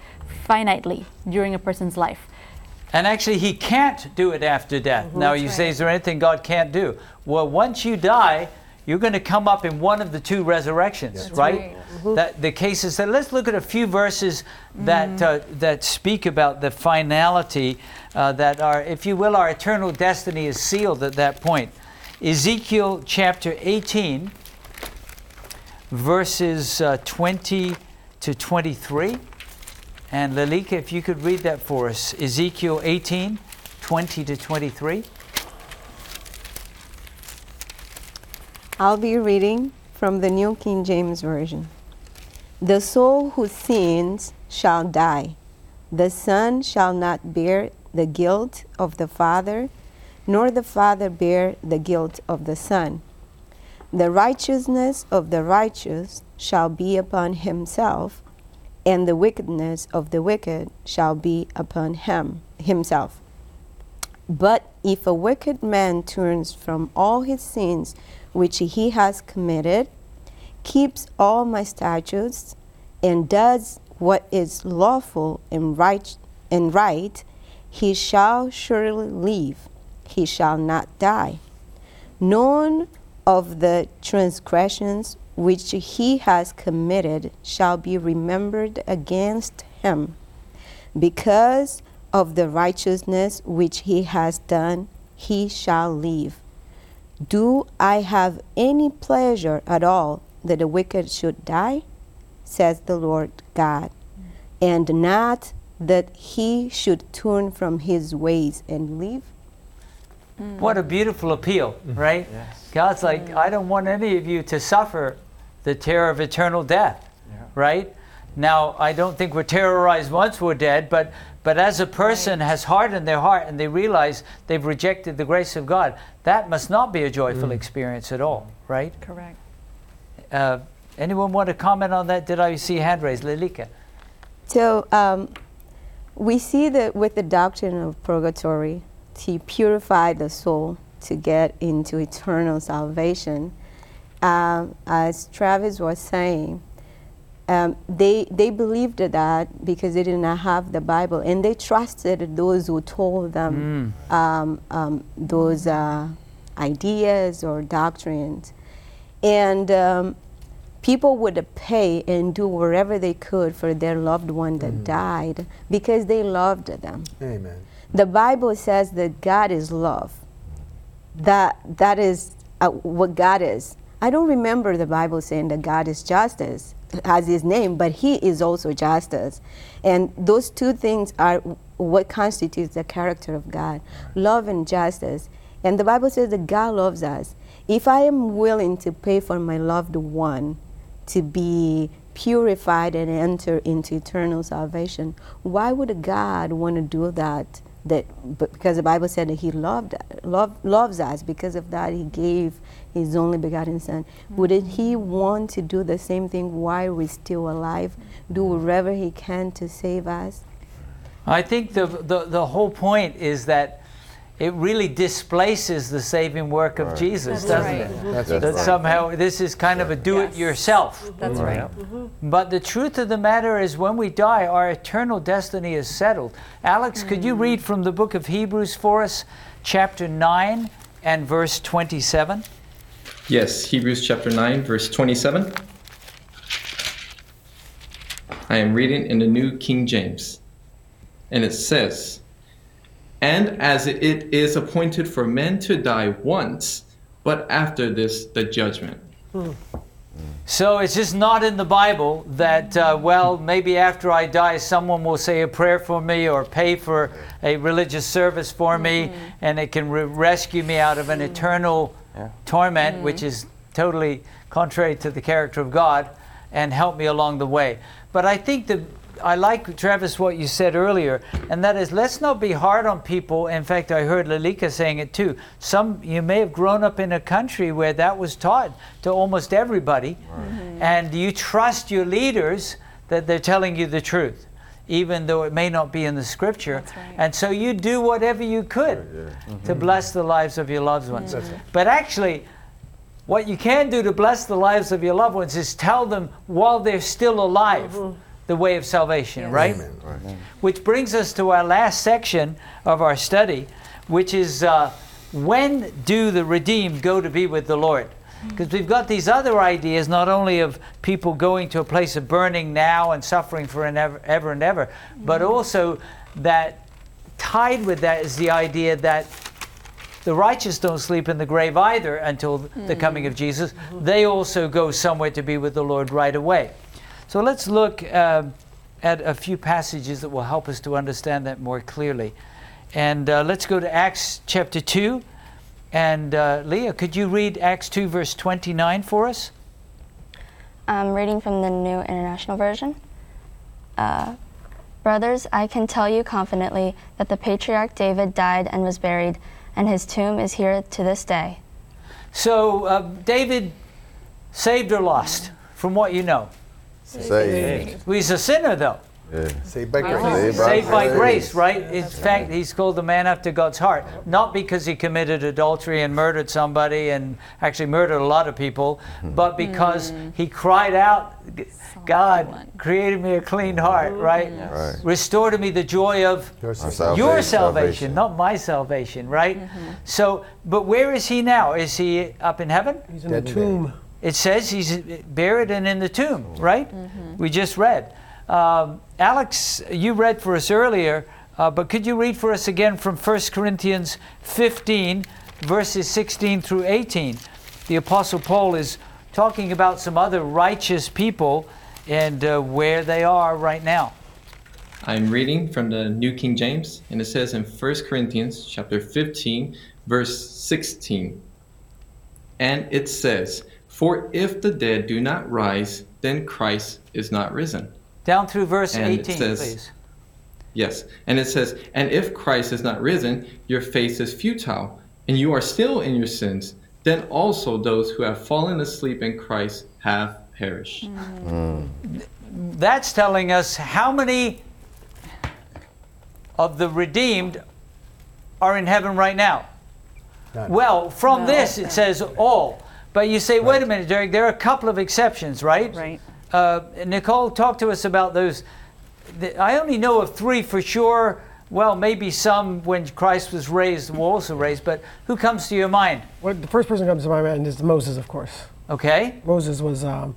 finitely during a person's life. And actually, he can't do it after death. Mm-hmm. Now, you say, is there anything God can't do? Well, once you die, you're going to come up in one of the two resurrections, right? That the cases that let's look at a few verses that uh, that speak about the finality uh, that our, if you will, our eternal destiny is sealed at that point. Ezekiel chapter 18, verses uh, 20 to 23. And Lalika, if you could read that for us Ezekiel 18, 20 to 23. I'll be reading from the New King James Version. The soul who sins shall die. The son shall not bear the guilt of the father, nor the father bear the guilt of the son. The righteousness of the righteous shall be upon himself, and the wickedness of the wicked shall be upon him himself. But if a wicked man turns from all his sins which he has committed, keeps all my statutes, and does what is lawful and right, and right, he shall surely live, he shall not die. None of the transgressions which he has committed shall be remembered against him. Because of the righteousness which he has done, he shall live. Do I have any pleasure at all that the wicked should die? says the Lord God, and not that he should turn from his ways and live? Hmm. What a beautiful appeal, mm-hmm. right? God's like, mm-hmm. I don't want any of you to suffer the terror of eternal death, right? Now, I don't think we're terrorized once we're dead, but but as a person has hardened their heart and they realize they've rejected the grace of God, that must not be a joyful experience at all, right? Correct. Uh, anyone want to comment on that? Did I see a hand raised? Lilika. So um, we see that with the doctrine of purgatory, to purify the soul to get into eternal salvation, um, as Travis was saying, um, they they believed that because they did not have the Bible, and they trusted those who told them um, um, those uh, ideas or doctrines, and um, people would pay and do whatever they could for their loved one that died because they loved them. Amen. The Bible says that God is love. That that is uh, what God is. I don't remember the Bible saying that God is justice as his name, but he is also justice. And those two things are what constitutes the character of God love and justice. And the Bible says that God loves us. If I am willing to pay for my loved one to be purified and enter into eternal salvation, why would God want to do that? That because the Bible said that He loved, love, loves us. Because of that, He gave His only begotten Son. Wouldn't He want to do the same thing while we're still alive? Do whatever He can to save us? I think the, the, the whole point is that it really displaces the saving work of Right. Jesus, That's doesn't right. it? That's That right. somehow this is kind of a do it yourself. That's right. Mm-hmm. But the truth of the matter is, when we die, our eternal destiny is settled. Alex, could you mm. read from the book of Hebrews for us, chapter 9 and verse 27? Yes, Hebrews chapter 9, verse 27. I am reading in the New King James. And it says, And as it is appointed for men to die once, but after this, the judgment. So it's just not in the Bible that, uh, well, maybe after I die, someone will say a prayer for me or pay for a religious service for me, and it can re- rescue me out of an eternal torment, mm. which is totally contrary to the character of God, and help me along the way. But I think that I like, Travis, what you said earlier, and that is let's not be hard on people. In fact, I heard Lalika saying it too. Some you may have grown up in a country where that was taught to almost everybody, and you trust your leaders that they're telling you the truth, even though it may not be in the scripture. And so you do whatever you could to bless the lives of your loved ones. But actually, what you can do to bless the lives of your loved ones is tell them while they're still alive the way of salvation, right? Amen. Which brings us to our last section of our study, which is uh, when do the redeemed go to be with the Lord? Because we've got these other ideas, not only of people going to a place of burning now and suffering for an ever, ever and ever, but also that tied with that is the idea that the righteous don't sleep in the grave either until the coming of Jesus. They also go somewhere to be with the Lord right away. So let's look uh, at a few passages that will help us to understand that more clearly. And uh, let's go to Acts chapter 2. And uh, Leah, could you read Acts 2, verse 29 for us? I'm reading from the New International Version. Uh, Brothers, I can tell you confidently that the patriarch David died and was buried, and his tomb is here to this day. So, uh, David saved or lost, from what you know? Saved. Well, he's a sinner, though. Yeah. Saved by grace. Saved by Saved by grace. grace, right? In fact, he's called the man after God's heart. Not because he committed adultery and murdered somebody and actually murdered a lot of people, hmm. but because hmm. he cried out, God, created me a clean heart, right? Right. Restore to me the joy of Your salvation. your salvation. salvation, not my salvation, right? Mm-hmm. So, but where is he now? Is he up in heaven? He's in Dead the and buried. tomb. It says he's buried and in the tomb, oh. right? Mm-hmm. We just read. Um, Alex, you read for us earlier, uh, but could you read for us again from 1 Corinthians 15, verses 16 through 18? The Apostle Paul is talking about some other righteous people and uh, where they are right now. I'm reading from the New King James, and it says in 1 Corinthians chapter 15, verse 16. And it says, For if the dead do not rise, then Christ is not risen. Down through verse And 18, says- please. Yes. And it says, And if Christ is not risen, your faith is futile, and you are still in your sins. Then also those who have fallen asleep in Christ have perished. Hmm. Hmm. That's telling us how many of the redeemed are in heaven right now. None. Well, from this it says all. But you say, wait a minute, Derek, there are a couple of exceptions, right? Right. Uh, Nicole, talk to us about those. The- I only know of three for sure. Well, maybe some when Christ was raised were also raised, but who comes to your mind? What the first person that comes to my mind is Moses, of course. Okay? Moses was um,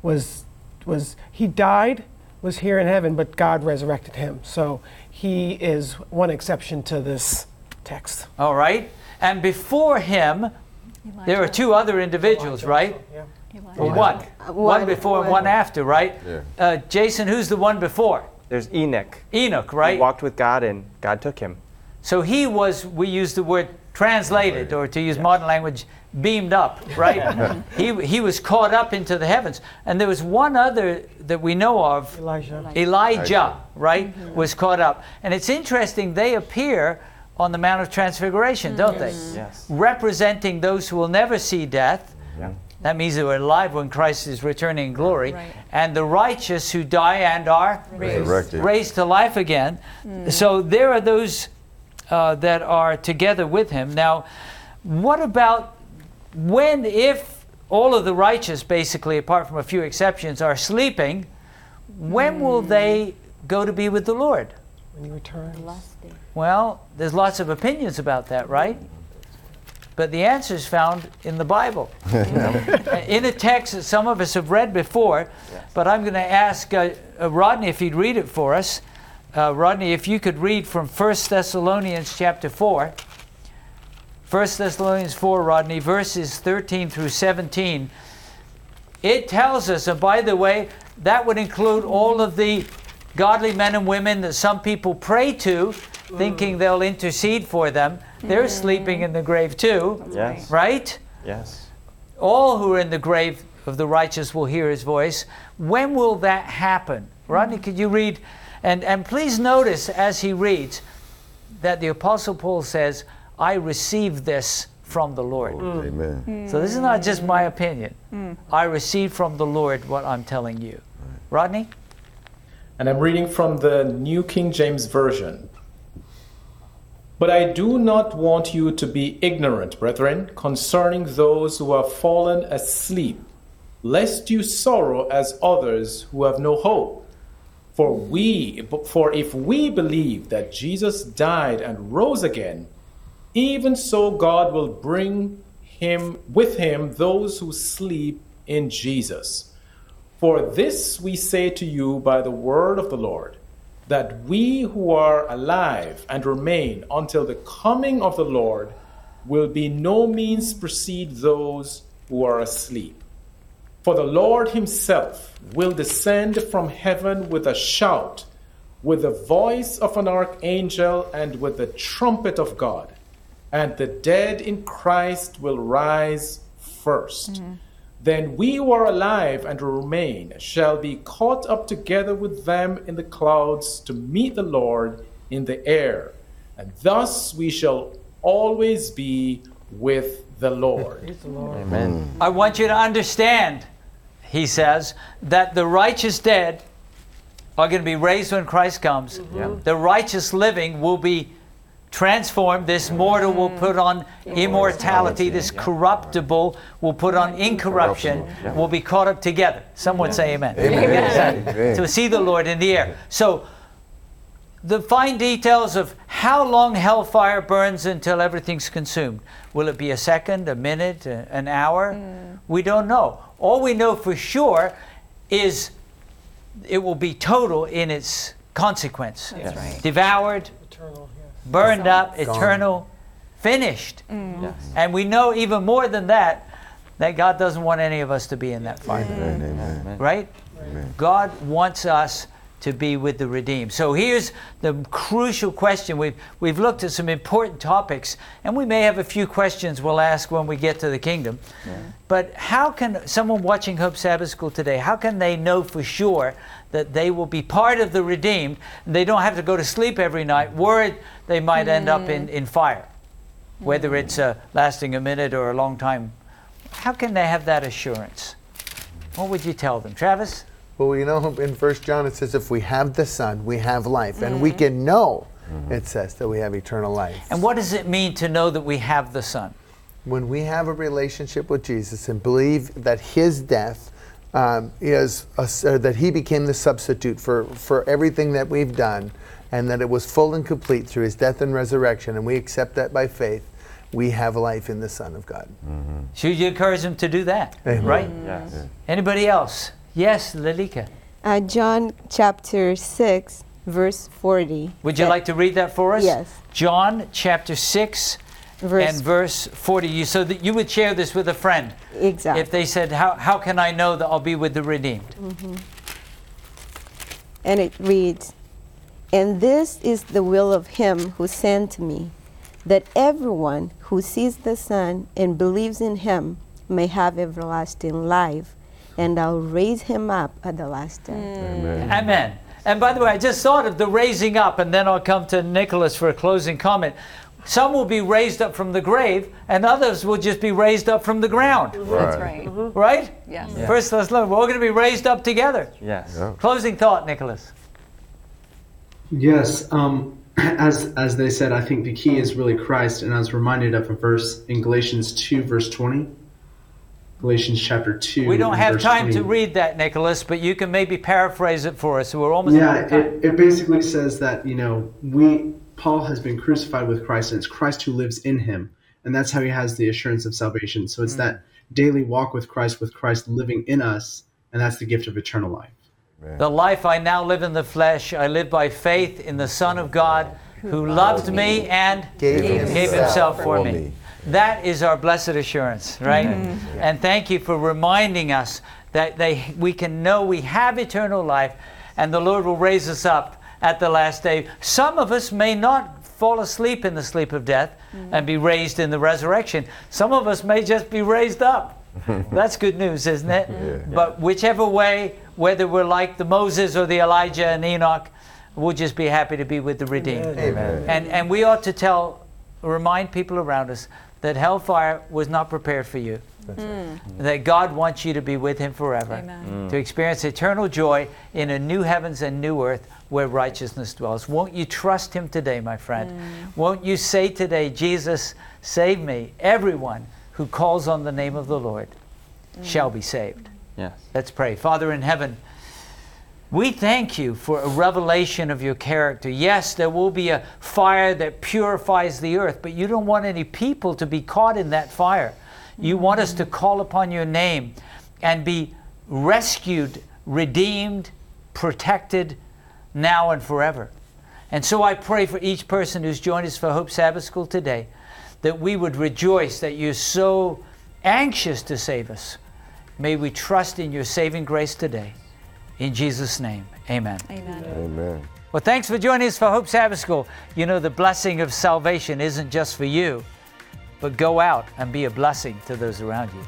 was was he died, was here in heaven, but God resurrected him. So he is one exception to this text. All right. And before him, there are two other individuals, right? Yeah. Or one. One One- before and one one- after, right? Yeah. Uh, Jason, who's the one before? There's Enoch. Enoch, right? He right? walked with God and God took him. So he was, we use the word translated, or to use modern language, beamed up, right? he, he was caught up into the heavens. And there was one other that we know of, Elijah. Elijah, right, was caught up. And it's interesting, they appear on the Mount of Transfiguration, don't they? Yes. Representing those who will never see death. Yeah. That means they were alive when Christ is returning in glory. Right. And the righteous who die and are Resurrected. raised to life again. So there are those uh, that are together with him. Now, what about when, if all of the righteous, basically, apart from a few exceptions, are sleeping, when will they go to be with the Lord? When you return. Well, there's lots of opinions about that, right? But the answer is found in the Bible. in a text that some of us have read before, but I'm going to ask uh, uh, Rodney if he'd read it for us. Uh, Rodney, if you could read from 1 Thessalonians chapter 4. 1 Thessalonians 4, Rodney, verses 13 through 17. It tells us, and by the way, that would include all of the godly men and women that some people pray to, thinking they'll intercede for them. They're mm. sleeping in the grave too, Yes. right? Yes. All who are in the grave of the righteous will hear his voice. When will that happen? Rodney, mm. could you read? And, and please notice as he reads that the Apostle Paul says, I received this from the Lord. Oh, mm. Amen. So this is not just my opinion. I received from the Lord what I'm telling you. Rodney? And I'm reading from the New King James Version. But I do not want you to be ignorant, brethren, concerning those who have fallen asleep, lest you sorrow as others who have no hope. For we for if we believe that Jesus died and rose again, even so God will bring him with him those who sleep in Jesus. For this we say to you by the word of the Lord, that we who are alive and remain until the coming of the Lord will be no means precede those who are asleep. For the Lord himself will descend from heaven with a shout, with the voice of an archangel, and with the trumpet of God. And the dead in Christ will rise 1st Then we who are alive and remain shall be caught up together with them in the clouds to meet the Lord in the air. And thus we shall always be with the Lord. Amen. I want you to understand, he says, that the righteous dead are going to be raised when Christ comes. Yeah. The righteous living will be transformed. This mortal will put on mm. immortality. This corruptible will put on incorruption. Will be caught up together. Someone say amen. Amen. To see the Lord in the air. So, the fine details of how long hellfire burns until everything's consumed. Will it be a second, a minute, a- an hour? Mm. We don't know. All we know for sure is it will be total in its consequence. That's right. Devoured, Eternal, yes. Burned up, Gone. eternal, finished. Mm. Yes. And we know even more than that that God doesn't want any of us to be in that fire Amen. Amen. right? God wants us to be with the redeemed. So here's the crucial question. We've, we've looked at some important topics, and we may have a few questions we'll ask when we get to the kingdom. But how can someone watching Hope Sabbath School today, how can they know for sure that they will be part of the redeemed? They don't have to go to sleep every night, worried they might end up in, in fire, whether it's uh, lasting a minute or a long time. How can they have that assurance? What would you tell them? Travis? Well, you know, in First John it says, if we have the Son, we have life, and we can know. It says that we have eternal life. And what does it mean to know that we have the Son? when we have a relationship with Jesus and believe that His death um, is a, or that He became the substitute for for everything that we've done, and that it was full and complete through His death and resurrection, and we accept that by faith, we have life in the Son of God. Should you encourage them to do that? Amen. Right? Yes. Anybody else? Yes, Lilika. Uh, John chapter 6, verse 40. Would you Uh, like to read that for us? Yes. John chapter 6 Verse and verse 40. You, so that you would share this with a friend. Exactly. If they said, how, how can I know that I'll be with the redeemed? Mm-hmm. And it reads, And this is the will of him who sent me, that everyone who sees the Son and believes in him may have everlasting life, and I'll raise him up at the last day. Amen. Amen. And by the way, I just thought of the raising up, and then I'll come to Nicholas for a closing comment. Some will be raised up from the grave, and others will just be raised up from the ground. That's right. Right? Yes. First Thessalonians, we're all going to be raised up together. Yes. Yeah. Closing thought, Nicholas. Yes. Um, as as they said, I think the key is really Christ, and I was reminded of a verse in Galatians two, verse twenty. Galatians chapter two. We don't have time 20. to read that, Nicholas, but you can maybe paraphrase it for us. We're almost Yeah, out of time. it, it basically says that you know we Paul has been crucified with Christ, and it's Christ who lives in him, and that's how he has the assurance of salvation. So Mm. it's that daily walk with Christ, with Christ living in us, and that's the gift of eternal life. The life I now live in the flesh, I live by faith in the Son of God who loved me and Gave gave himself for me. That is our blessed assurance, right? And thank you for reminding us that they, we can know we have eternal life and the Lord will raise us up at the last day. Some of us may not fall asleep in the sleep of death mm-hmm. and be raised in the resurrection. Some of us may just be raised up. That's good news, isn't it? But whichever way, whether we're like the Moses or the Elijah and Enoch, we'll just be happy to be with the redeemed. Amen. And, and we ought to tell, remind people around us that hellfire was not prepared for you. Hmm. Mm. That God wants you to be with Him forever, Amen. Hmm. to experience eternal joy in a new heavens and new earth where righteousness dwells. Won't you trust Him today, my friend? Mm. Won't you say today, Jesus, save me? Everyone who calls on the name of the Lord mm. shall be saved. Yes. Let's pray. Father in heaven, we thank you for a revelation of your character. Yes, there will be a fire that purifies the earth, but you don't want any people to be caught in that fire. You want us to mm. call upon your name and be rescued, redeemed, protected now and forever. And so I pray for each person who's joined us for Hope Sabbath School today that we would rejoice that you're so anxious to save us. May we trust in your saving grace today. In Jesus' name, amen. Amen. Amen. Well, thanks for joining us for Hope Sabbath School. You know, the blessing of salvation isn't just for you, but go out and be a blessing to those around you.